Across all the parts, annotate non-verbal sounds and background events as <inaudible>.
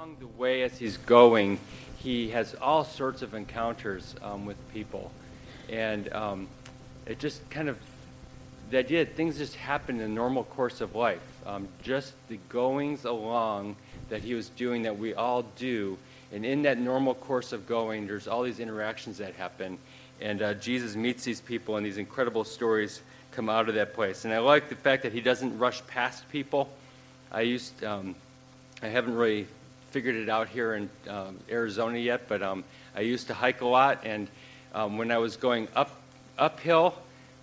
along the way as he's going, he has all sorts of encounters um, with people. And um, it just kind of, the idea that things just happen in the normal course of life. Um, just the goings along that he was doing that we all do. And in that normal course of going, there's all these interactions that happen. And uh, Jesus meets these people, and these incredible stories come out of that place. And I like the fact that he doesn't rush past people. I used, um, I haven't really figured it out here in um, Arizona yet, but um, I used to hike a lot, and um, when I was going up uphill,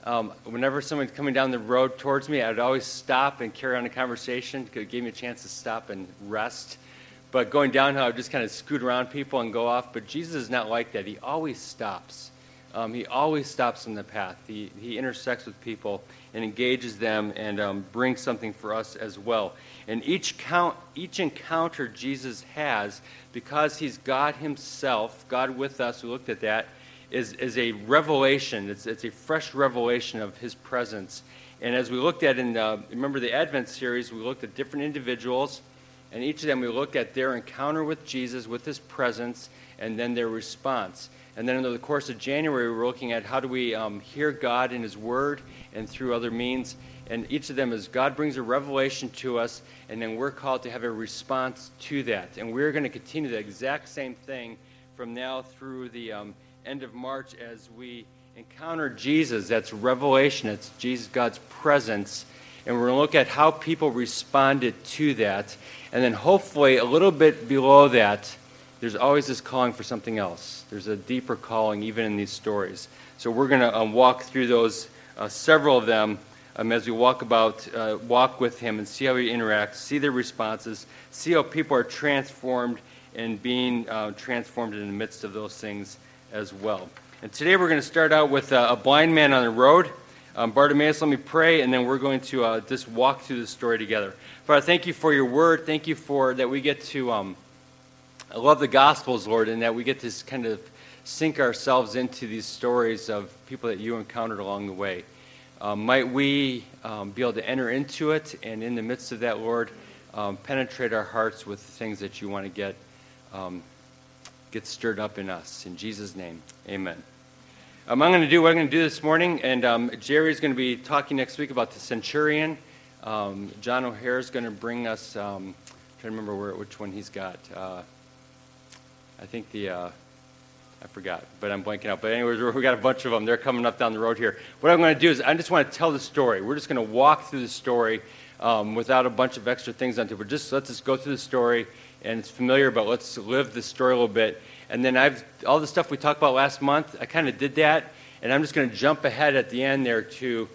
um, whenever someone coming down the road towards me, I'd always stop and carry on a conversation. It gave me a chance to stop and rest. But going downhill, I would just kind of scoot around people and go off. But Jesus is not like that. He always stops. Um, he always stops in the path. He, he intersects with people and engages them and um, brings something for us as well. And each, count, each encounter Jesus has, because he's God himself, God with us, we looked at that, is, is a revelation. It's, it's a fresh revelation of his presence. And as we looked at in, uh, remember the Advent series, we looked at different individuals, and each of them we looked at their encounter with Jesus, with his presence, and then their response. And then in the course of January, we were looking at how do we um, hear God in his word and through other means. And each of them is God brings a revelation to us, and then we're called to have a response to that. And we're going to continue the exact same thing from now through the um, end of March as we encounter Jesus. That's revelation, it's Jesus, God's presence. And we're going to look at how people responded to that. And then hopefully, a little bit below that, there's always this calling for something else. There's a deeper calling even in these stories. So we're going to um, walk through those, uh, several of them um, as we walk about, uh, walk with Him and see how He interacts, see their responses, see how people are transformed and being uh, transformed in the midst of those things as well. And today we're going to start out with a blind man on the road. Um, Bartimaeus, let me pray, and then we're going to uh, just walk through the story together. Father, thank you for your word. Thank you for that we get to. I love the Gospels, Lord, and that we get to kind of sink ourselves into these stories of people that you encountered along the way. Um, might we um, be able to enter into it, and in the midst of that, Lord, um, penetrate our hearts with the things that you want to get, um, get stirred up in us. In Jesus' name, amen. Um, I'm going to do what I'm going to do this morning, and um, Jerry's going to be talking next week about the centurion. John O'Hare is going to bring us, I'm trying to remember where, which one he's got. Uh, I think the. Uh, I forgot, but I'm blanking out. But anyways, we got a bunch of them. They're coming up down the road here. What I'm going to do is I just want to tell the story. We're just going to walk through the story um, without a bunch of extra things onto it. But just let's just go through the story, and it's familiar, but let's live the story a little bit. And then I've all the stuff we talked about last month. I kind of did that, and I'm just going to jump ahead at the end there to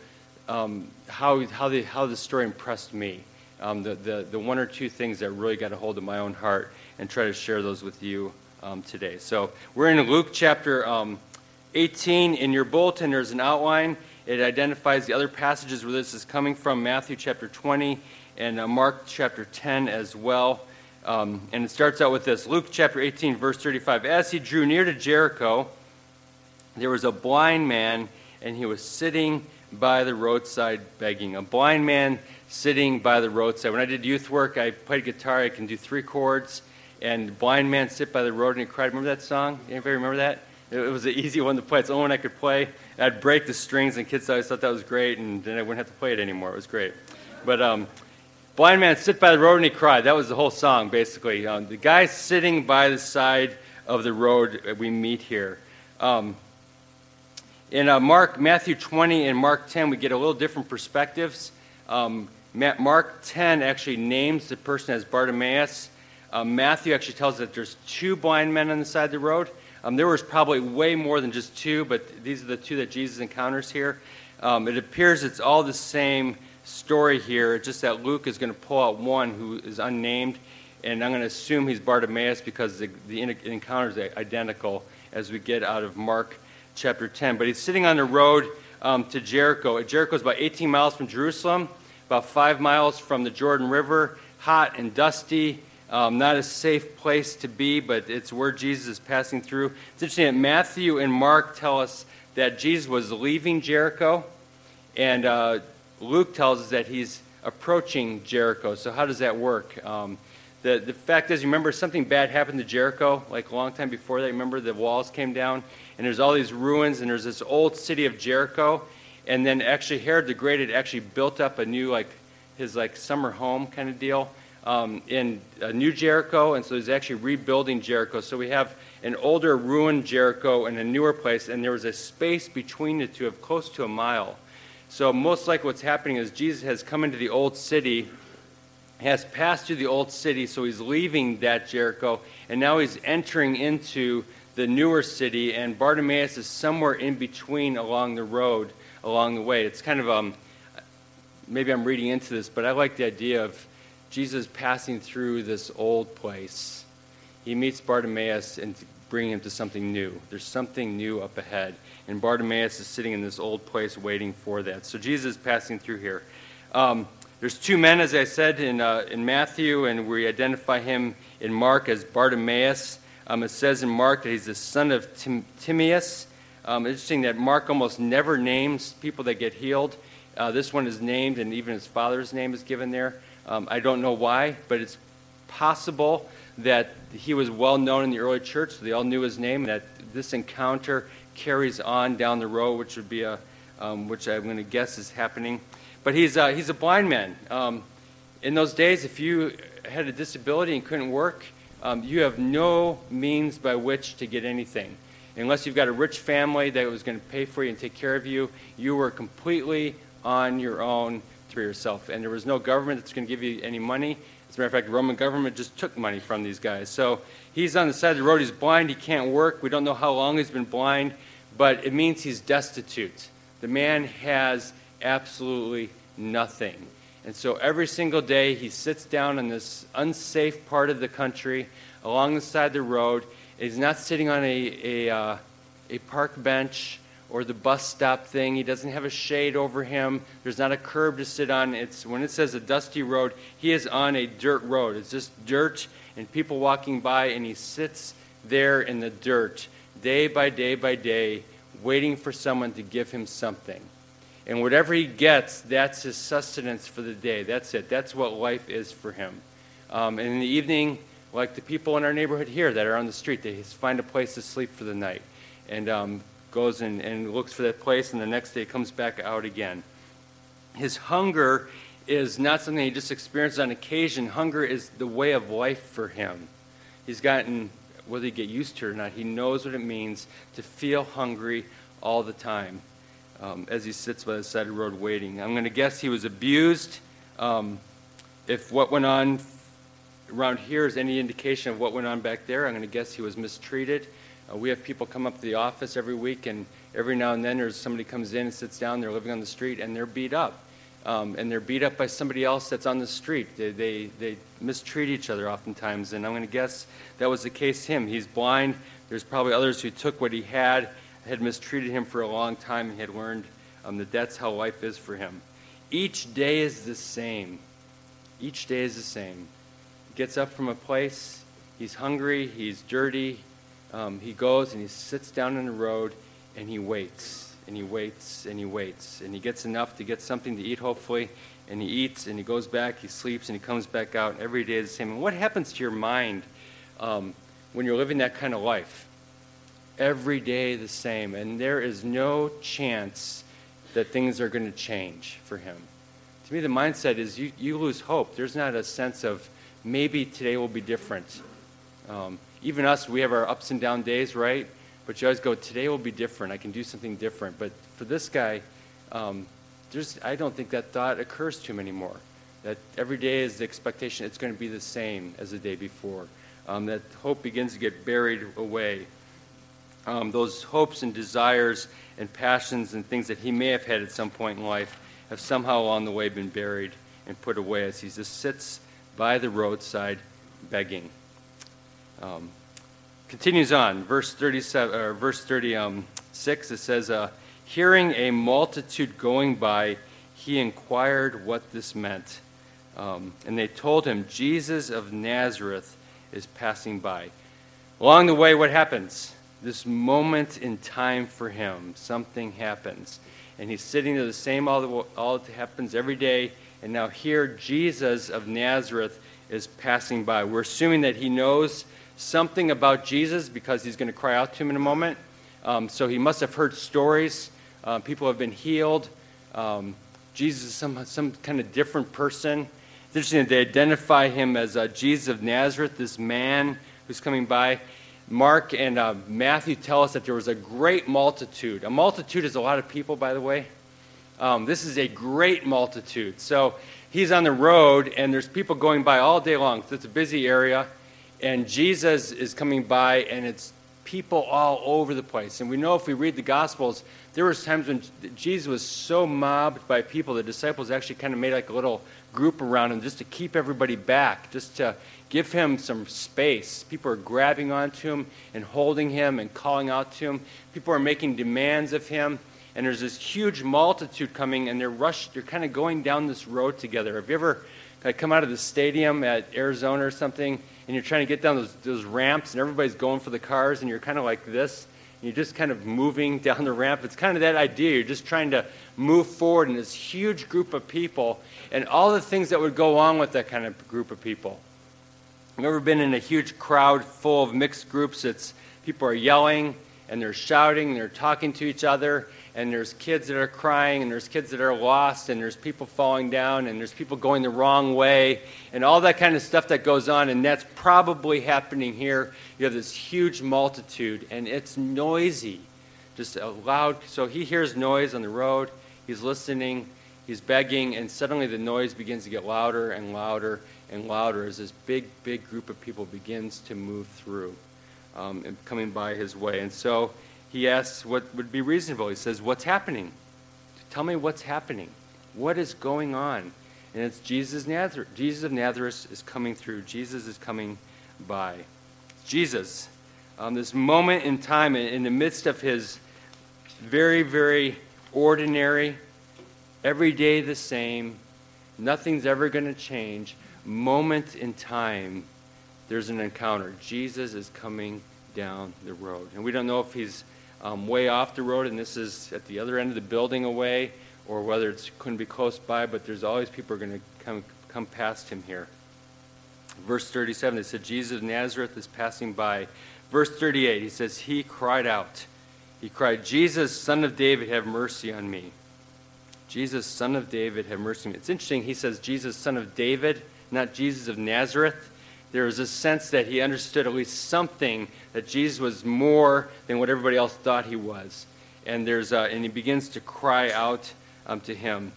um, how how the how the story impressed me. Um, the, the the one or two things that really got a hold of my own heart, and try to share those with you um, today. So we're in Luke chapter um, 18. In your bulletin, there's an outline. It identifies the other passages where this is coming from Matthew chapter 20 and uh, Mark chapter 10 as well. Um, and it starts out with this Luke chapter 18, verse 35. As he drew near to Jericho, there was a blind man, and he was sitting by the roadside begging. A blind man sitting by the roadside. When I did youth work, I played guitar. I can do three chords and Blind Man Sit by the Road and He Cried. Remember that song? Anybody remember that? It, was an easy one to play. It's the only one I could play. I'd break the strings, and kids always thought that was great, and then I wouldn't have to play it anymore. It was great. But um, Blind Man Sit by the Road and He Cried. That was the whole song, basically. Um, the guy sitting by the side of the road we meet here. Um, in uh, Mark, Matthew 20 and Mark 10, we get a little different perspectives. Um, Mark 10 actually names the person as Bartimaeus. Um, Matthew actually tells us that there's two blind men on the side of the road. Um, there was probably way more than just two, but these are the two that Jesus encounters here. Um, it appears it's all the same story here, just that Luke is going to pull out one who is unnamed, and I'm going to assume he's Bartimaeus because the, the encounter is identical as we get out of Mark chapter 10. But he's sitting on the road um, to Jericho. Jericho is about 18 miles from Jerusalem, about five miles from the Jordan River, hot and dusty. Um, not a safe place to be, but it's where Jesus is passing through. It's interesting that Matthew and Mark tell us that Jesus was leaving Jericho, and uh, Luke tells us that he's approaching Jericho. So, how does that work? Um, the, the fact is, you remember something bad happened to Jericho, like a long time before that. Remember the walls came down, and there's all these ruins, and there's this old city of Jericho. And then actually, Herod the Great had actually built up a new, like, his like summer home kind of deal um, in a new Jericho, and so he's actually rebuilding Jericho. So we have an older ruined Jericho and a newer place, and there was a space between the two of close to a mile. So most likely what's happening is Jesus has come into the old city has passed through the old city, so he's leaving that Jericho, and now he's entering into the newer city, and Bartimaeus is somewhere in between along the road, along the way. It's kind of, um, maybe I'm reading into this, but I like the idea of Jesus passing through this old place. He meets Bartimaeus and bringing him to something new. There's something new up ahead, and Bartimaeus is sitting in this old place waiting for that. So Jesus is passing through here. Um, there's two men, as I said, in, uh, in Matthew, and we identify him in Mark as Bartimaeus. Um, it says in Mark that he's the son of Tim- Timaeus. Um, interesting that Mark almost never names people that get healed. Uh, this one is named, and even his father's name is given there. Um, I don't know why, but it's possible that he was well known in the early church, so they all knew his name, and that this encounter carries on down the road, which would be a, um, which I'm going to guess is happening. But he's, uh, he's a blind man. Um, in those days, if you had a disability and couldn't work, um, you have no means by which to get anything. Unless you've got a rich family that was going to pay for you and take care of you, you were completely on your own for yourself. And there was no government that's going to give you any money. As a matter of fact, the Roman government just took money from these guys. So he's on the side of the road. He's blind. He can't work. We don't know how long he's been blind, but it means he's destitute. The man has absolutely nothing. And so every single day he sits down in this unsafe part of the country along the side of the road. He's not sitting on a, a, uh, a park bench or the bus stop thing. He doesn't have a shade over him. There's not a curb to sit on. It's when it says a dusty road, he is on a dirt road. It's just dirt and people walking by and he sits there in the dirt day by day by day waiting for someone to give him something. And whatever he gets, that's his sustenance for the day. That's it. That's what life is for him. Um, and in the evening, like the people in our neighborhood here that are on the street, they find a place to sleep for the night and um, goes and, and looks for that place, and the next day comes back out again. His hunger is not something he just experiences on occasion. Hunger is the way of life for him. He's gotten, whether he get used to it or not, he knows what it means to feel hungry all the time um, as he sits by the side of the road waiting. I'm going to guess he was abused. Um, if what went on around here is any indication of what went on back there, I'm going to guess he was mistreated. Uh, we have people come up to the office every week, and every now and then there's somebody comes in and sits down. They're living on the street, and they're beat up. Um, and they're beat up by somebody else that's on the street. They, they, they mistreat each other oftentimes, and I'm going to guess that was the case him. He's blind. There's probably others who took what he had had mistreated him for a long time and had learned um, that that's how life is for him. Each day is the same. Each day is the same. He gets up from a place, he's hungry, he's dirty. Um, he goes and he sits down in the road and he waits and he waits and he waits and he gets enough to get something to eat, hopefully, and he eats and he goes back, he sleeps, and he comes back out. Every day is the same. And what happens to your mind um, when you're living that kind of life? every day the same, and there is no chance that things are going to change for him. To me, the mindset is you, you lose hope. There's not a sense of maybe today will be different. Um, even us, we have our ups and down days, right? But you always go, today will be different. I can do something different. But for this guy, um, there's, I don't think that thought occurs to him anymore. That every day is the expectation it's going to be the same as the day before. Um, that hope begins to get buried away um, those hopes and desires and passions and things that he may have had at some point in life have somehow along the way been buried and put away as he just sits by the roadside begging. Um, continues on, verse 37 or verse 36. It says, uh, "Hearing a multitude going by, he inquired what this meant, um, and they told him, Jesus of Nazareth is passing by." Along the way, what happens? this moment in time for him, something happens. And he's sitting there the same all, the, all that happens every day. And now here, Jesus of Nazareth is passing by. We're assuming that he knows something about Jesus because he's going to cry out to him in a moment. Um, so he must have heard stories. Uh, people have been healed. Um, Jesus is some, some kind of different person. It's interesting they identify him as uh, Jesus of Nazareth, this man who's coming by. Mark and uh, Matthew tell us that there was a great multitude. A multitude is a lot of people, by the way. Um, this is a great multitude. So he's on the road, and there's people going by all day long. So it's a busy area, and Jesus is coming by, and it's people all over the place. And we know if we read the Gospels, there was times when Jesus was so mobbed by people, the disciples actually kind of made like a little group around him just to keep everybody back, just to give him some space. People are grabbing onto him and holding him and calling out to him. People are making demands of him and there's this huge multitude coming, and they're rushed. They're kind of going down this road together. Have you ever like, come out of the stadium at Arizona or something, and you're trying to get down those, those ramps, and everybody's going for the cars, and you're kind of like this, and you're just kind of moving <laughs> down the ramp. It's kind of that idea. You're just trying to move forward in this huge group of people, and all the things that would go on with that kind of group of people. I've ever been in a huge crowd full of mixed groups? It's people are yelling and they're shouting, and they're talking to each other, and there's kids that are crying, and there's kids that are lost, and there's people falling down, and there's people going the wrong way, and all that kind of stuff that goes on, and that's probably happening here. You have this huge multitude, and it's noisy, just a loud. So he hears noise on the road, he's listening, he's begging, and suddenly the noise begins to get louder and louder and louder as this big, big group of people begins to move through um, and coming by his way. And so he asks what would be reasonable. He says, What's happening? Tell me what's happening. What is going on? And it's Jesus, Nazareth. Jesus of Nazareth is coming through. Jesus is coming by. Jesus, um, this moment in time, in the midst of his very, very ordinary, every day the same, nothing's ever going to change, moment in time, there's an encounter. Jesus is coming down the road. And we don't know if he's um, way off the road, and this is at the other end of the building away, or whether it's going to be close by, but there's always people are going to come, come past him here. Verse 37, it said, Jesus of Nazareth is passing by. Verse 38, he says, He cried out. He cried, Jesus, son of David, have mercy on me. Jesus, son of David, have mercy on me. It's interesting, he says, Jesus, son of David, not Jesus of Nazareth there was a sense that he understood at least something that Jesus was more than what everybody else thought he was. And, there's a, and he begins to cry out um, to him.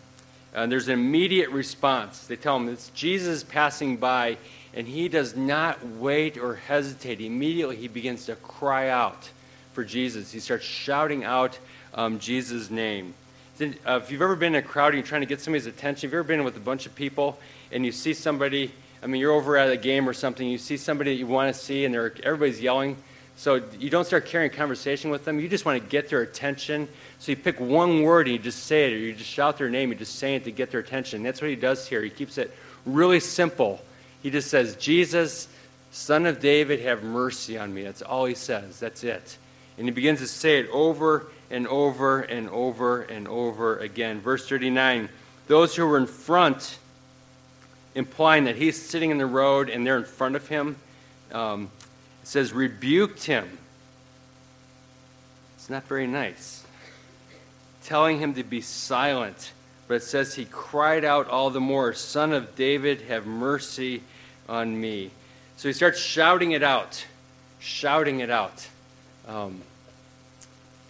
And there's an immediate response. They tell him it's Jesus passing by, and he does not wait or hesitate. Immediately, he begins to cry out for Jesus. He starts shouting out um, Jesus' name. Uh, if you've ever been in a crowd and you're trying to get somebody's attention, if you've ever been with a bunch of people and you see somebody I mean, you're over at a game or something, you see somebody that you want to see, and everybody's yelling. So you don't start carrying conversation with them. You just want to get their attention. So you pick one word and you just say it, or you just shout their name. You just say it to get their attention. That's what he does here. He keeps it really simple. He just says, Jesus, son of David, have mercy on me. That's all he says. That's it. And he begins to say it over and over and over and over again. Verse 39 Those who were in front implying that he's sitting in the road and they're in front of him. Um, it says, rebuked him. It's not very nice. Telling him to be silent. But it says he cried out all the more, Son of David, have mercy on me. So he starts shouting it out, shouting it out. Um,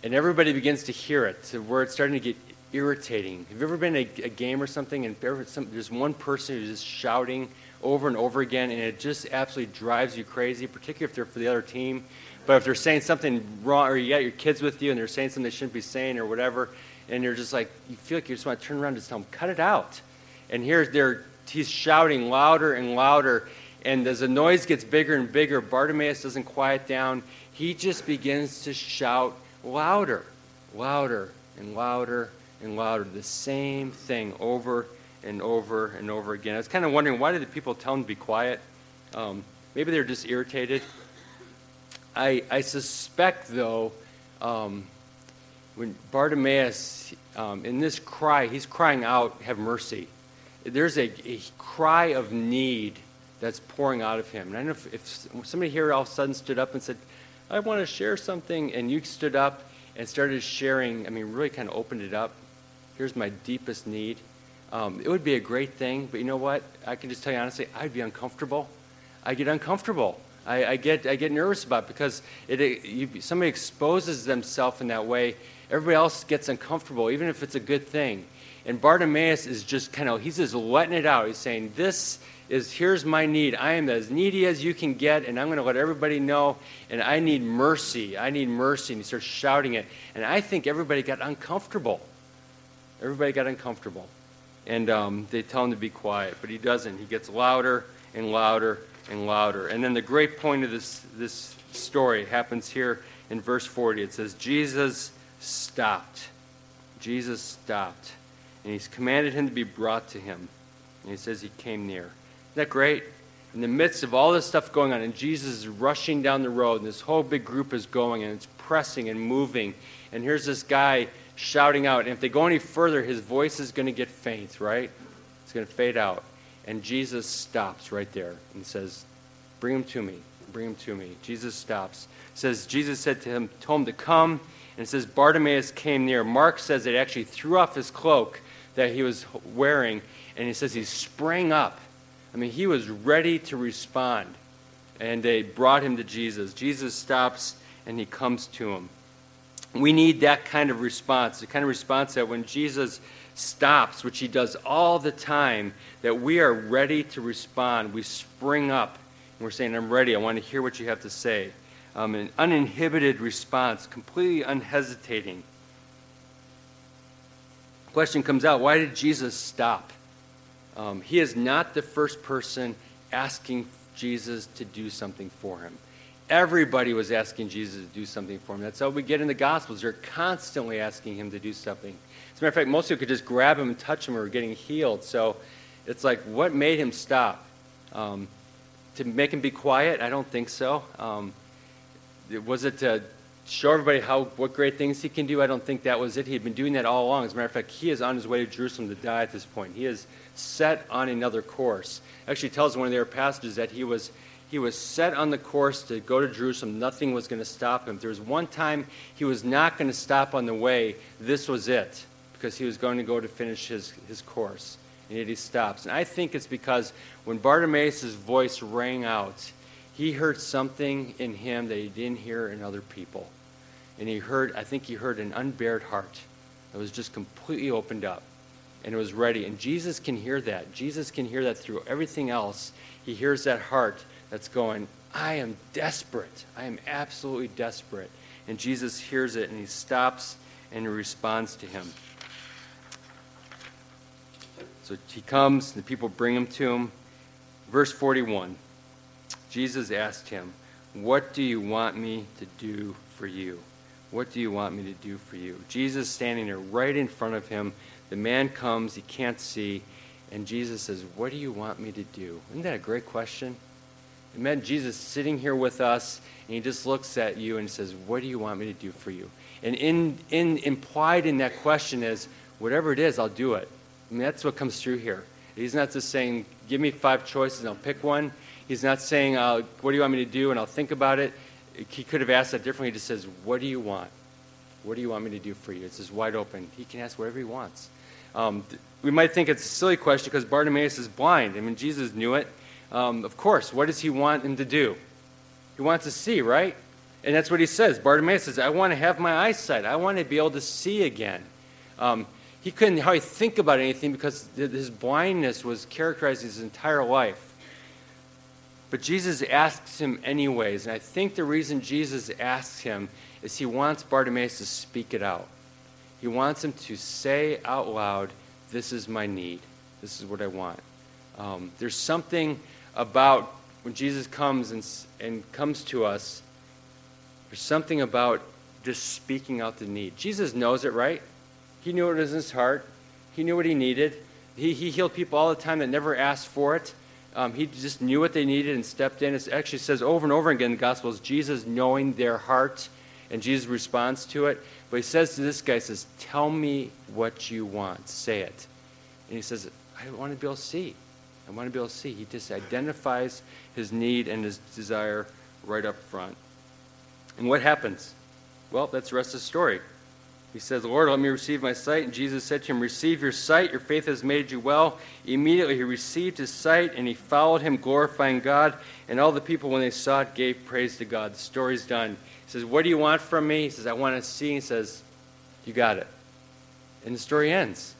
and everybody begins to hear it, to where it's starting to get irritating. Have you ever been at a, game or something and some, there's one person who's just shouting over and over again and it just absolutely drives you crazy, particularly if they're for the other team. But if they're saying something wrong or you got your kids with you and they're saying something they shouldn't be saying or whatever, and you're just like, you feel like you just want to turn around and just tell them, cut it out. And here they're, he's shouting louder and louder. And as the noise gets bigger and bigger, Bartimaeus doesn't quiet down. He just begins to shout louder, louder, and louder and louder, the same thing over and over and over again. I was kind of wondering why did the people tell him to be quiet? Um, maybe they're just irritated. I, I suspect, though, um, when Bartimaeus, um, in this cry, he's crying out, Have mercy. There's a, a cry of need that's pouring out of him. And I don't know if, if somebody here all of a sudden stood up and said, I want to share something, and you stood up and started sharing, I mean, really kind of opened it up. Here's my deepest need. Um, it would be a great thing, but you know what? I can just tell you honestly, I'd be uncomfortable. I get uncomfortable. I, I get, I get nervous about it because it, it, you, somebody exposes themselves in that way. Everybody else gets uncomfortable, even if it's a good thing. And Bartimaeus is just kind of, he's just letting it out. He's saying, This is, here's my need. I am as needy as you can get, and I'm going to let everybody know, and I need mercy. I need mercy. And he starts shouting it. And I think everybody got uncomfortable. Everybody got uncomfortable. And um, they tell him to be quiet, but he doesn't. He gets louder and louder and louder. And then the great point of this, this story happens here in verse 40. It says, Jesus stopped. Jesus stopped and he's commanded him to be brought to him. And he says he came near. Isn't that great? In the midst of all this stuff going on, and Jesus is rushing down the road, and this whole big group is going, and it's pressing and moving. And here's this guy shouting out. And if they go any further, his voice is going to get faint, right? It's going to fade out. And Jesus stops right there and says, Bring him to me. Bring him to me. Jesus stops. Says, Jesus said to him, told him to come. And it says, Bartimaeus came near. Mark says it actually threw off his cloak that he was wearing, and he says he sprang up. I mean, he was ready to respond. And they brought him to Jesus. Jesus stops and he comes to him. We need that kind of response, the kind of response that when Jesus stops, which he does all the time, that we are ready to respond. We spring up and we're saying, I'm ready. I want to hear what you have to say. Um, an uninhibited response, completely unhesitating question comes out why did Jesus stop? Um, he is not the first person asking Jesus to do something for him. Everybody was asking Jesus to do something for him. That's how we get in the Gospels. They're constantly asking him to do something. As a matter of fact, most people could just grab him and touch him or getting healed. So it's like, what made him stop? Um, to make him be quiet? I don't think so. Um, was it to show everybody how what great things he can do. I don't think that was it. He had been doing that all along. As a matter of fact, he is on his way to Jerusalem to die at this point. He is set on another course. Actually, tells one of their passages that he was he was set on the course to go to Jerusalem. Nothing was going to stop him. If there was one time he was not going to stop on the way. This was it, because he was going to go to finish his, his course. And yet he stops. And I think it's because when Bartimaeus' voice rang out, he heard something in him that he didn't hear in other people and he heard, I think he heard an unbared heart that was just completely opened up and it was ready. And Jesus can hear that. Jesus can hear that through everything else. He hears that heart that's going, I am desperate. I am absolutely desperate. And Jesus hears it and he stops and responds to him. So he comes, the people bring him to him. Verse 41 Jesus asked him, What do you want me to do for you? What do you want me to do for you? Jesus standing there right in front of him. The man comes, he can't see, and Jesus says, What do you want me to do? Isn't that a great question? Imagine Jesus sitting here with us, and he just looks at you and says, What do you want me to do for you? And in, in, implied in that question is, Whatever it is, I'll do it. I mean, that's what comes through here. He's not just saying, Give me five choices and I'll pick one. He's not saying, uh, What do you want me to do? and I'll think about it he could have asked that differently. He just says, What do you want? What do you want me to do for you? It's just wide open. He can ask whatever he wants. Um, we might think it's a silly question because Bartimaeus is blind. I mean, Jesus knew it. Um, of course, what does he want him to do? He wants to see, right? And that's what he says. Bartimaeus says, I want to have my eyesight. I want to be able to see again. Um, he couldn't hardly think about anything because his blindness was characterizing his entire life. But Jesus asks him anyways, and I think the reason Jesus asks him is he wants Bartimaeus to speak it out. He wants him to say out loud, This is my need. This is what I want. Um, there's something about when Jesus comes and, and comes to us, there's something about just speaking out the need. Jesus knows it, right? He knew it was in his heart. He knew what he needed. He, he healed people all the time that never asked for it. Um, he just knew what they needed and stepped in. It actually says over and over again in the Gospels, Jesus knowing their heart and Jesus responds to it. But he says to this guy, he says, Tell me what you want. Say it. And he says, I want to be able to see. I want to be able to see. He just identifies his need and his desire right up front. And what happens? Well, that's the rest of the story. He says, Lord, let me receive my sight. And Jesus said to him, Receive your sight. Your faith has made you well. Immediately he received his sight and he followed him, glorifying God. And all the people, when they saw it, gave praise to God. The story's done. He says, What do you want from me? He says, I want to see. He says, You got it. And the story ends.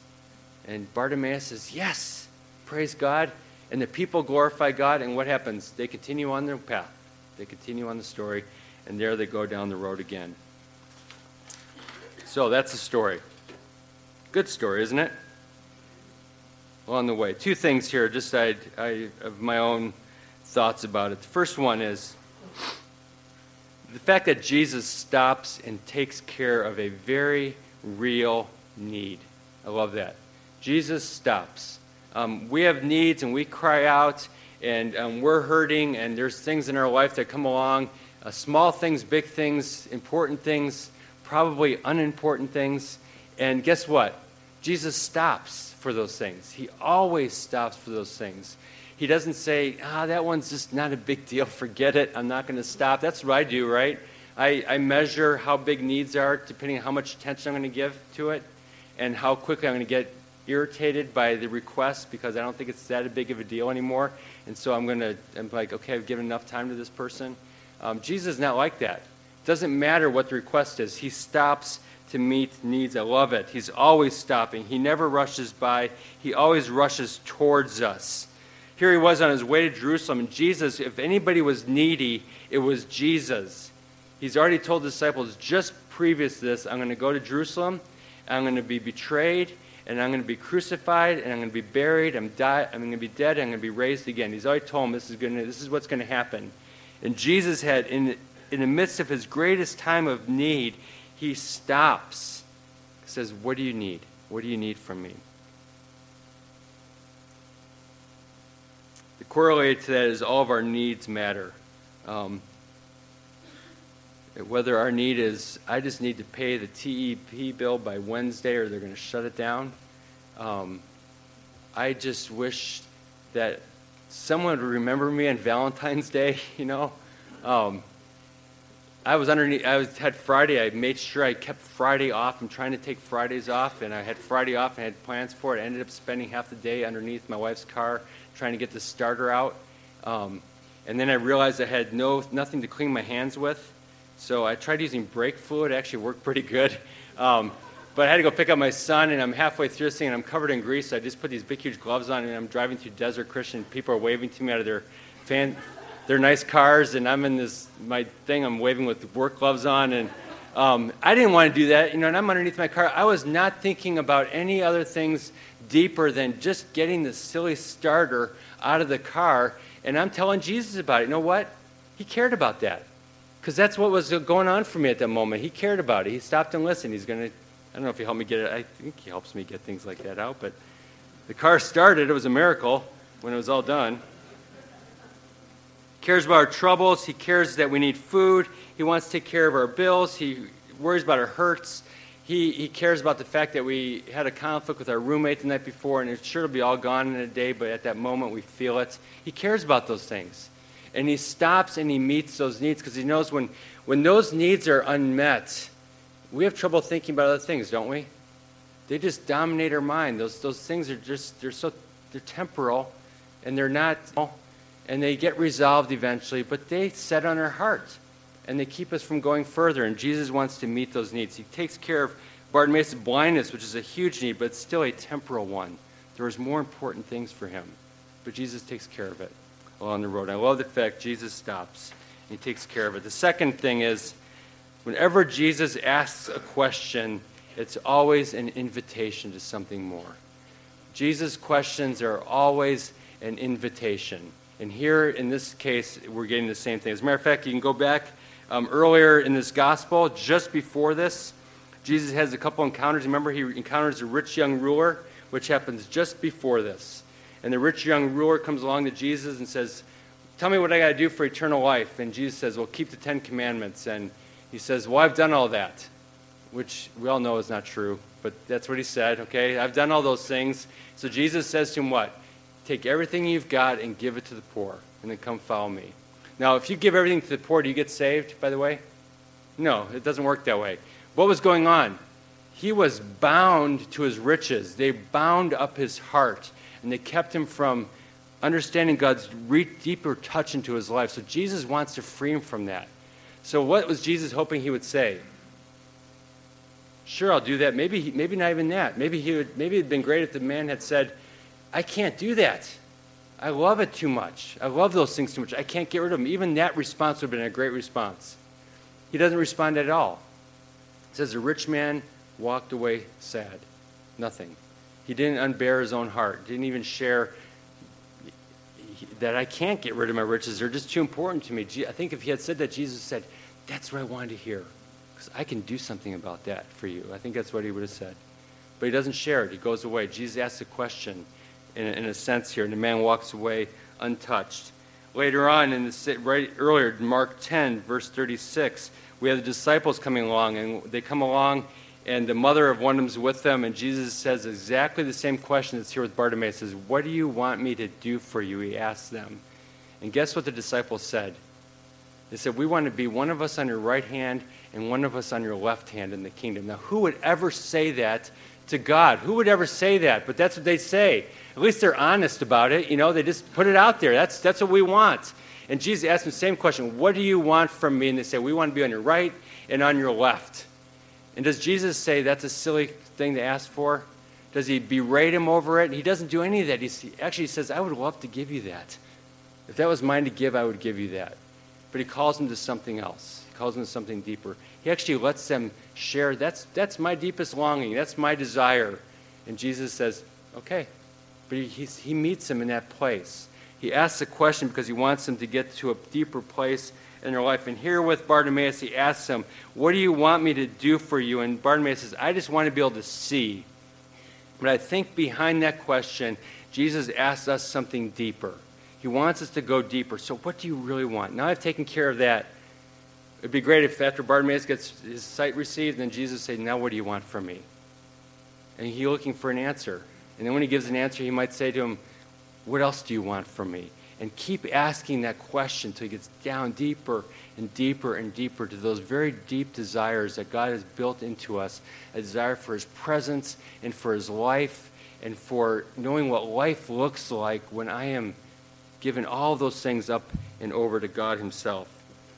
And Bartimaeus says, Yes, praise God. And the people glorify God. And what happens? They continue on their path, they continue on the story. And there they go down the road again. So that's the story. Good story, isn't it? Along the way. Two things here, just I, I have my own thoughts about it. The first one is the fact that Jesus stops and takes care of a very real need. I love that. Jesus stops. Um, we have needs and we cry out and um, we're hurting and there's things in our life that come along uh, small things, big things, important things probably unimportant things. And guess what? Jesus stops for those things. He always stops for those things. He doesn't say, ah, that one's just not a big deal. <laughs> Forget it. I'm not going to stop. That's what I do, right? I, I measure how big needs are depending on how much attention I'm going to give to it and how quickly I'm going to get irritated by the request because I don't think it's that big of a deal anymore. And so I'm going to, I'm like, okay, I've given enough time to this person. Um, Jesus is not like that. It Doesn't matter what the request is, he stops to meet needs. I love it. He's always stopping. He never rushes by, he always rushes towards us. Here he was on his way to Jerusalem, and Jesus, if anybody was needy, it was Jesus. He's already told disciples just previous to this, I'm going to go to Jerusalem, I'm going to be betrayed, and I'm going to be crucified, and I'm going to be buried, I'm, I'm going to be dead, I'm going to be raised again. He's already told him this is, going to, this is what's going to happen. And Jesus had, in, in the midst of his greatest time of need, he stops. Says, What do you need? What do you need from me? The corollary to that is all of our needs matter. Um, whether our need is, I just need to pay the TEP bill by Wednesday or they're going to shut it down. Um, I just wish that someone would remember me on Valentine's Day, <laughs> you know. Um, I was underneath. I was, had Friday. I made sure I kept Friday off. I'm trying to take Fridays off, and I had Friday off and had plans for it. I ended up spending half the day underneath my wife's car trying to get the starter out. Um, and then I realized I had no nothing to clean my hands with, so I tried using brake fluid. It actually worked pretty good. Um, but I had to go pick up my son, and I'm halfway through this thing, and I'm covered in grease. So I just put these big, huge gloves on, and I'm driving through Desert Christian. People are waving to me out of their fan, they're nice cars, and I'm in this my thing. I'm waving with work gloves on, and um, I didn't want to do that. You know, and I'm underneath my car. I was not thinking about any other things deeper than just getting the silly starter out of the car. And I'm telling Jesus about it. You know what? He cared about that because that's what was going on for me at that moment. He cared about it. He stopped and listened. He's going to. I don't know if he helped me get it. I think he helps me get things like that out. But the car started. It was a miracle when it was all done He cares about our troubles. He cares that we need food. He wants to take care of our bills. He worries about our hurts. He, he cares about the fact that we had a conflict with our roommate the night before, and it's sure to be all gone in a day, but at that moment we feel it. He cares about those things. And he stops and he meets those needs because he knows when, when those needs are unmet, we have trouble thinking about other things, don't we? They just dominate our mind. Those, those things are just, they're so, they're temporal, and they're not and they get resolved eventually, but they set on our heart and they keep us from going further. And Jesus wants to meet those needs. He takes care of Bartimaeus' blindness, which is a huge need, but still a temporal one. There was more important things for him, but Jesus takes care of it along the road. I love the fact Jesus stops and he takes care of it. The second thing is, whenever Jesus asks a question, it's always an invitation to something more. Jesus' questions are always an invitation. And here, in this case, we're getting the same thing. As a matter of fact, you can go back um, earlier in this gospel, just before this, Jesus has a couple encounters. Remember, he encounters a rich young ruler, which happens just before this. And the rich young ruler comes along to Jesus and says, Tell me what I got to do for eternal life. And Jesus says, Well, keep the Ten Commandments. And he says, Well, I've done all that, which we all know is not true, but that's what he said, okay? I've done all those things. So Jesus says to him, What? Take everything you've got and give it to the poor, and then come follow me. Now, if you give everything to the poor, do you get saved, by the way? No, it doesn't work that way. What was going on? He was bound to his riches. They bound up his heart, and they kept him from understanding God's deeper touch into his life. So Jesus wants to free him from that. So what was Jesus hoping he would say? Sure, I'll do that. Maybe, maybe not even that. Maybe he would. Maybe it'd been great if the man had said, "I can't do that. I love it too much. I love those things too much. I can't get rid of them." Even that response would have been a great response. He doesn't respond at all. It says the rich man walked away sad. Nothing. He didn't unbear his own heart. Didn't even share that I can't get rid of my riches. They're just too important to me. I think if he had said that, Jesus said, That's what I wanted to hear. Because I can do something about that for you. I think that's what he would have said. But he doesn't share it. He goes away. Jesus asks a question in a, in a sense here, and the man walks away untouched. Later on, in the, right earlier, Mark 10, verse 36, we have the disciples coming along, and they come along and the mother of one of them's with them, and Jesus says exactly the same question that's here with Bartimaeus. Says, "What do you want me to do for you?" He asks them, and guess what the disciples said? They said, "We want to be one of us on your right hand and one of us on your left hand in the kingdom." Now, who would ever say that to God? Who would ever say that? But that's what they say. At least they're honest about it. You know, they just put it out there. That's that's what we want. And Jesus asked them the same question: "What do you want from me?" And they say, "We want to be on your right and on your left." And does Jesus say that's a silly thing to ask for? Does he berate him over it? He doesn't do any of that. He actually says, I would love to give you that. If that was mine to give, I would give you that. But he calls him to something else. He calls him to something deeper. He actually lets them share, that's, that's my deepest longing. That's my desire. And Jesus says, okay. But he, he meets him in that place. He asks a question because he wants them to get to a deeper place in their life. And here with Bartimaeus, he asks him, What do you want me to do for you? And Bartimaeus says, I just want to be able to see. But I think behind that question, Jesus asks us something deeper. He wants us to go deeper. So, what do you really want? Now I've taken care of that. It'd be great if after Bartimaeus gets his sight received, then Jesus said, Now what do you want from me? And he's looking for an answer. And then when he gives an answer, he might say to him, What else do you want from me? And keep asking that question until it gets down deeper and deeper and deeper to those very deep desires that God has built into us a desire for his presence and for his life and for knowing what life looks like when I am giving all those things up and over to God himself.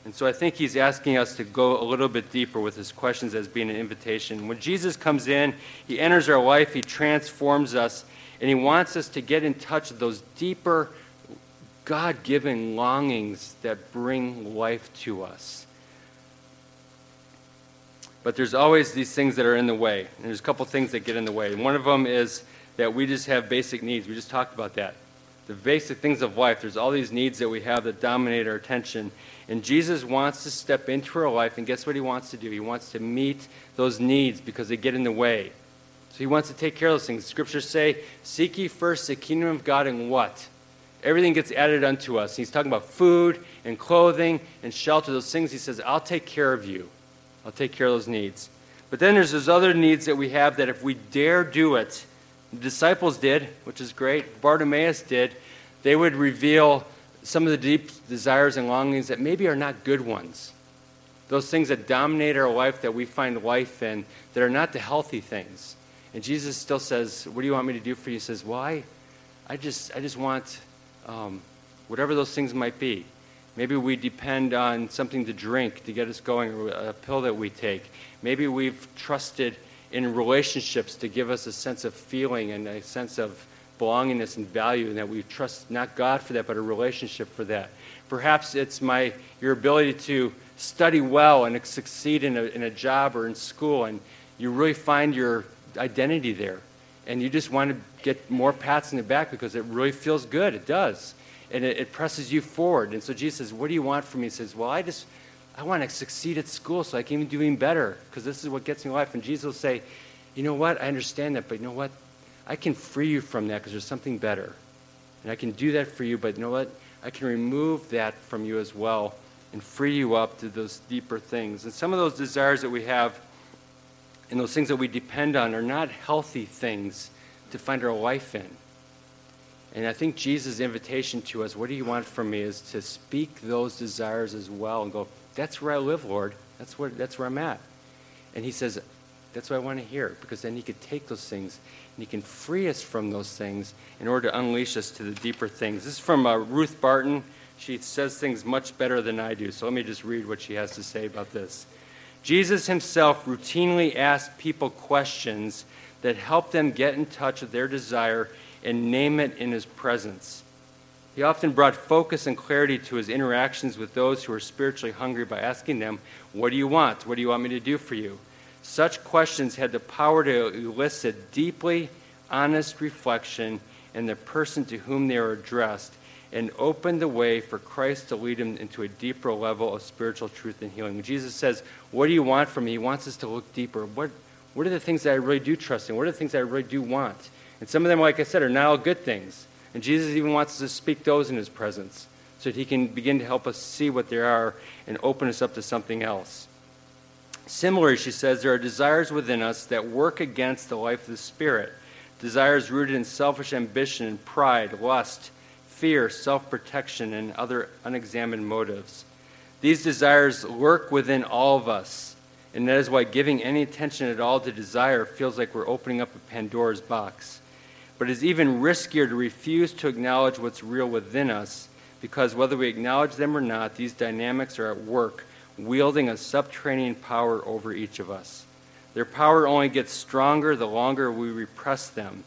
And so I think he's asking us to go a little bit deeper with his questions as being an invitation. When Jesus comes in, he enters our life, he transforms us, and he wants us to get in touch with those deeper God given longings that bring life to us. But there's always these things that are in the way. And there's a couple things that get in the way. And one of them is that we just have basic needs. We just talked about that. The basic things of life. There's all these needs that we have that dominate our attention. And Jesus wants to step into our life, and guess what he wants to do? He wants to meet those needs because they get in the way. So he wants to take care of those things. Scriptures say, Seek ye first the kingdom of God and what? Everything gets added unto us. He's talking about food and clothing and shelter, those things. He says, I'll take care of you. I'll take care of those needs. But then there's those other needs that we have that if we dare do it, the disciples did, which is great, Bartimaeus did, they would reveal some of the deep desires and longings that maybe are not good ones. Those things that dominate our life that we find life in that are not the healthy things. And Jesus still says, What do you want me to do for you? He says, Well, I, I, just, I just want um, whatever those things might be. Maybe we depend on something to drink to get us going, or a pill that we take. Maybe we've trusted in relationships to give us a sense of feeling and a sense of belongingness and value, and that we trust not God for that, but a relationship for that. Perhaps it's my your ability to study well and succeed in a, in a job or in school, and you really find your identity there and you just want to get more pats in the back because it really feels good. It does. And it, it presses you forward. And so Jesus says, What do you want from me? He says, Well, I just, I want to succeed at school so I can even do even better because this is what gets me life. And Jesus will say, You know what? I understand that, but you know what? I can free you from that because there's something better. And I can do that for you, but you know what? I can remove that from you as well and free you up to those deeper things. And some of those desires that we have and those things that we depend on are not healthy things to find our life in. And I think Jesus' invitation to us, what do you want from me, is to speak those desires as well and go, that's where I live, Lord. That's where, that's where I'm at. And he says, that's what I want to hear, because then he could take those things and he can free us from those things in order to unleash us to the deeper things. This is from uh, Ruth Barton. She says things much better than I do, so let me just read what she has to say about this. Jesus himself routinely asked people questions that helped them get in touch with their desire and name it in his presence. He often brought focus and clarity to his interactions with those who were spiritually hungry by asking them, What do you want? What do you want me to do for you? Such questions had the power to elicit deeply honest reflection in the person to whom they were addressed and opened the way for Christ to lead him into a deeper level of spiritual truth and healing. When Jesus says, What do you want from me? He wants us to look deeper. What, what are the things that I really do trust in? What are the things that I really do want? And some of them, like I said, are not all good things. And Jesus even wants us to speak those in his presence so that he can begin to help us see what they are and open us up to something else. Similarly, she says, there are desires within us that work against the life of the Spirit. Desires rooted in selfish ambition and pride, lust, fear, self protection, and other unexamined motives. These desires lurk within all of us, and that is why giving any attention at all to desire feels like we're opening up a Pandora's box. But it's even riskier to refuse to acknowledge what's real within us, because whether we acknowledge them or not, these dynamics are at work, wielding a subterranean power over each of us. Their power only gets stronger the longer we repress them.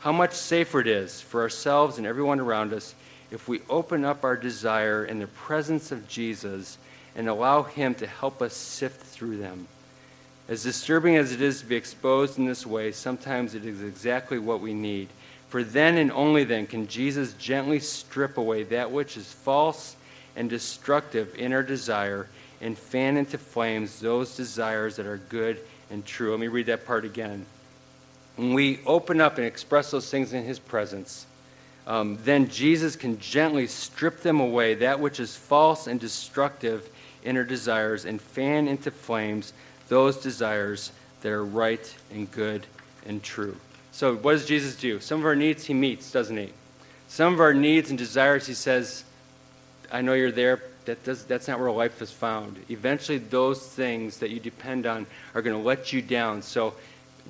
How much safer it is for ourselves and everyone around us if we open up our desire in the presence of Jesus and allow Him to help us sift through them. As disturbing as it is to be exposed in this way, sometimes it is exactly what we need. For then and only then can Jesus gently strip away that which is false and destructive in our desire and fan into flames those desires that are good and true. Let me read that part again. When we open up and express those things in His presence, um, then Jesus can gently strip them away, that which is false and destructive in our desires, and fan into flames those desires that are right and good and true. So, what does Jesus do? Some of our needs he meets, doesn't he? Some of our needs and desires, he says, I know you're there. That does, that's not where life is found. Eventually, those things that you depend on are going to let you down. So,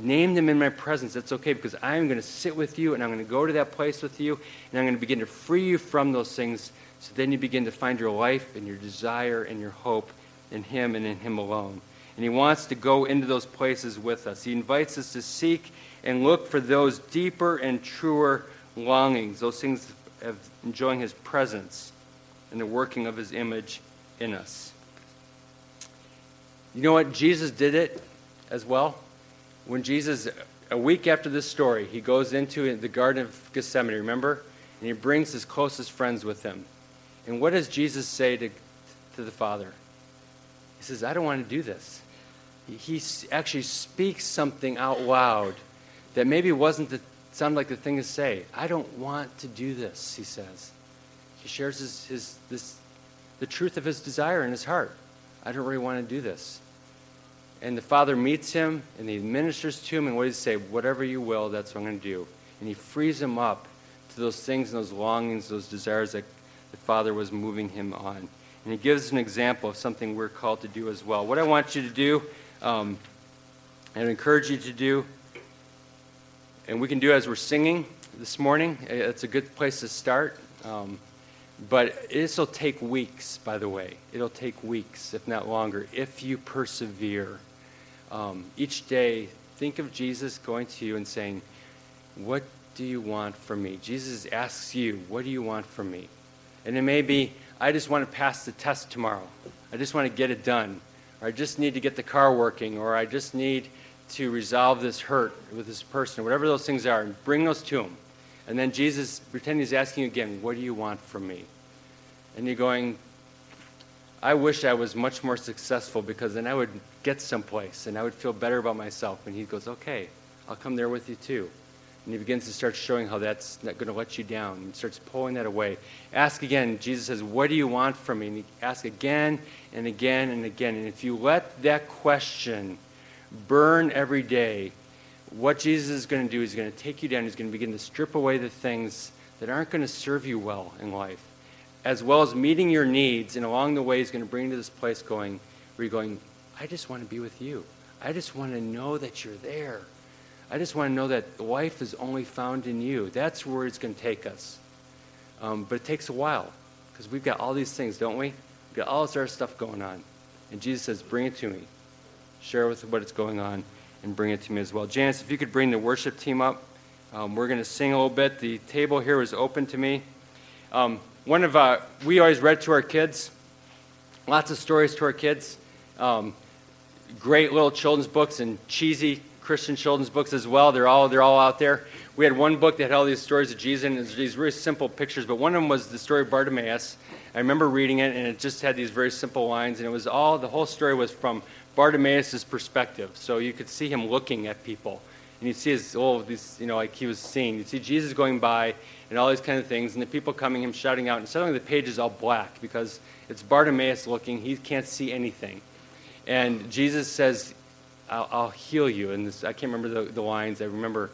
name them in my presence. That's okay because I'm going to sit with you and I'm going to go to that place with you and I'm going to begin to free you from those things so then you begin to find your life and your desire and your hope in Him and in Him alone and He wants to go into those places with us. He invites us to seek and look for those deeper and truer longings, those things of enjoying His presence and the working of His image in us. You know what? Jesus did it as well. When Jesus, a week after this story, he goes into the Garden of Gethsemane, remember? And he brings his closest friends with him. And what does Jesus say to, to the Father? He says, I don't want to do this he actually speaks something out loud that maybe wasn't the sound like the thing to say. I don't want to do this, he says. He shares his, his this the truth of his desire in his heart. I don't really want to do this. And the father meets him and he ministers to him, and what does he say? Whatever you will, that's what I'm going to do. And he frees him up to those things and those longings, those desires that the father was moving him on. And he gives an example of something we're called to do as well. What I want you to do um, and encourage you to do. And we can do as we're singing this morning. It's a good place to start. Um, but this will take weeks, by the way. It'll take weeks, if not longer, if you persevere. Um, each day, think of Jesus going to you and saying, What do you want from me? Jesus asks you, What do you want from me? And it may be, I just want to pass the test tomorrow. I just want to get it done or I just need to get the car working, or I just need to resolve this hurt with this person, whatever those things are, and bring those to him. And then Jesus, pretend he's asking you again, What do you want from me? And you're going, I wish I was much more successful because then I would get someplace and I would feel better about myself. And he goes, Okay, I'll come there with you too. And he begins to start showing how that's not going to let you down. And starts pulling that away. Ask again. Jesus says, What do you want from me? And he asks again and again and again. And if you let that question burn every day, what Jesus is going to do is going to take you down. He's going to begin to strip away the things that aren't going to serve you well in life, as well as meeting your needs, and along the way, He's going to bring you to this place going, where you're going, I just want to be with you. I just want to know that you're there. I just want to know that life is only found in you. That's where it's going to take us. Um, but it takes a while because we've got all these things, don't we? We've got all this other stuff going on. And Jesus says, Bring it to me. Share with what is going on and bring it to me as well. Janice, if you could bring the worship team up, um, we're going to sing a little bit. The table here was open to me. Um, one of uh, we always read to our kids, lots of stories to our kids. Um, great little children's books and cheesy Christian children's books as well. They're all they're all out there. We had one book that had all these stories of Jesus and these really simple pictures, but one of them was the story of Bartimaeus. I remember reading it, and it just had these very simple lines, and it was all the whole story was from Bartimaeus' perspective. So you could see him looking at people, and you'd see his oh these you know like he was seeing. You'd see Jesus going by and all these kind of things, and the people coming, him shouting out, and suddenly the page is all black because it's Bartimaeus looking. He can't see anything. And Jesus says, I'll, I'll heal you. And this, I can't remember the, the lines. I remember,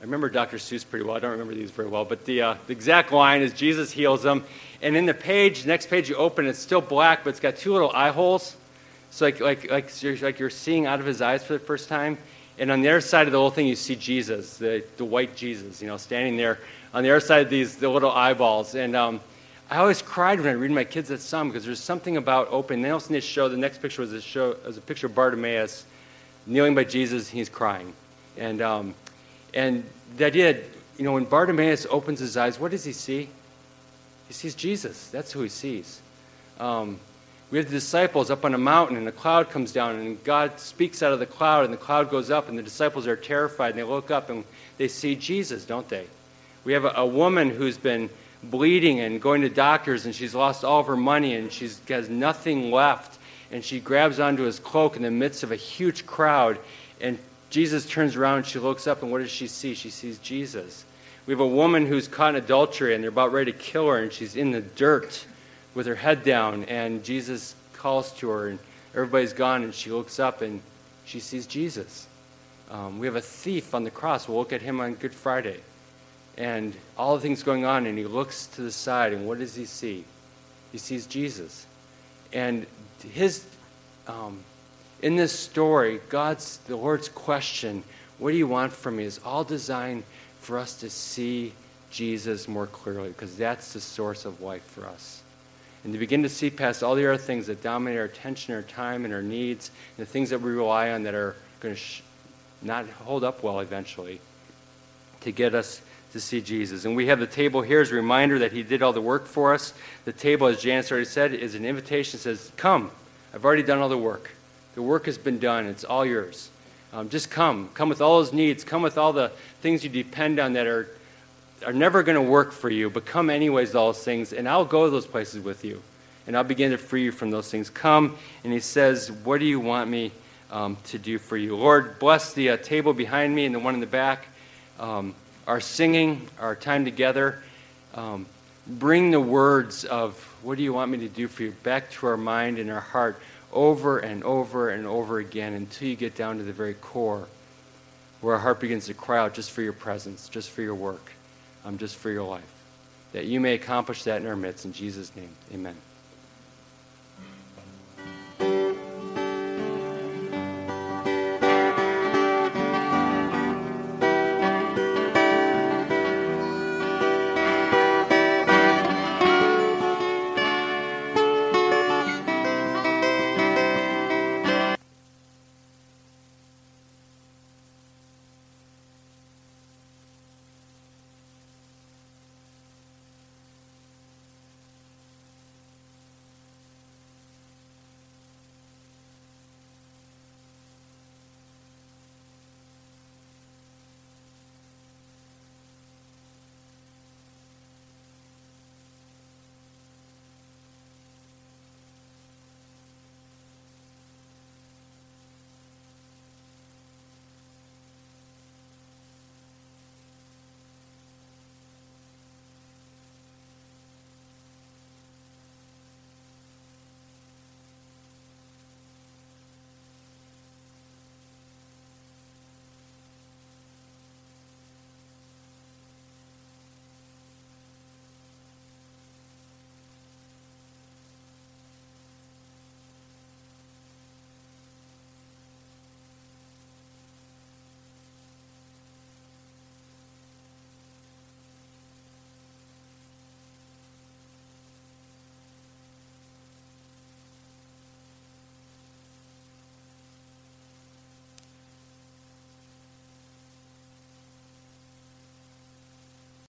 I remember Dr. Seuss pretty well. I don't remember these very well. But the, uh, the exact line is Jesus heals them. And in the page, next page you open, it's still black, but it's got two little eye holes. So like, like, like, you're, like you're seeing out of his eyes for the first time. And on the other side of the whole thing, you see Jesus, the, the white Jesus, you know, standing there on the other side of these the little eyeballs. And um, I always cried when I read my kids that psalm because there's something about open. They also need to show the next picture was a show was a picture of Bartimaeus kneeling by Jesus. He's crying, and um, and the idea, you know, when Bartimaeus opens his eyes, what does he see? He sees Jesus. That's who he sees. Um, we have the disciples up on a mountain, and a cloud comes down, and God speaks out of the cloud, and the cloud goes up, and the disciples are terrified, and they look up and they see Jesus, don't they? We have a, a woman who's been bleeding and going to doctors, and she's lost all of her money, and she has nothing left. And she grabs onto his cloak in the midst of a huge crowd, and Jesus turns around, and she looks up, and what does she see? She sees Jesus. We have a woman who's caught in adultery, and they're about ready to kill her, and she's in the dirt with her head down, and Jesus calls to her, and everybody's gone, and she looks up, and she sees Jesus. Um, we have a thief on the cross. We'll look at him on Good Friday and all the things going on, and he looks to the side, and what does he see? He sees Jesus. And his, um, in this story, God's, the Lord's question, what do you want from me, is all designed for us to see Jesus more clearly, because that's the source of life for us. And to begin to see past all the other things that dominate our attention, our time, and our needs, and the things that we rely on that are going to sh- not hold up well eventually, to get us to see Jesus. And we have the table here as a reminder that He did all the work for us. The table, as Janice already said, is an invitation says, Come, I've already done all the work. The work has been done, it's all yours. Um, just come. Come with all those needs. Come with all the things you depend on that are, are never going to work for you, but come anyways, all those things, and I'll go to those places with you. And I'll begin to free you from those things. Come, and He says, What do you want me um, to do for you? Lord, bless the uh, table behind me and the one in the back. Um, our singing, our time together, um, bring the words of what do you want me to do for you back to our mind and our heart over and over and over again until you get down to the very core where our heart begins to cry out just for your presence, just for your work, um, just for your life. That you may accomplish that in our midst. In Jesus' name, amen.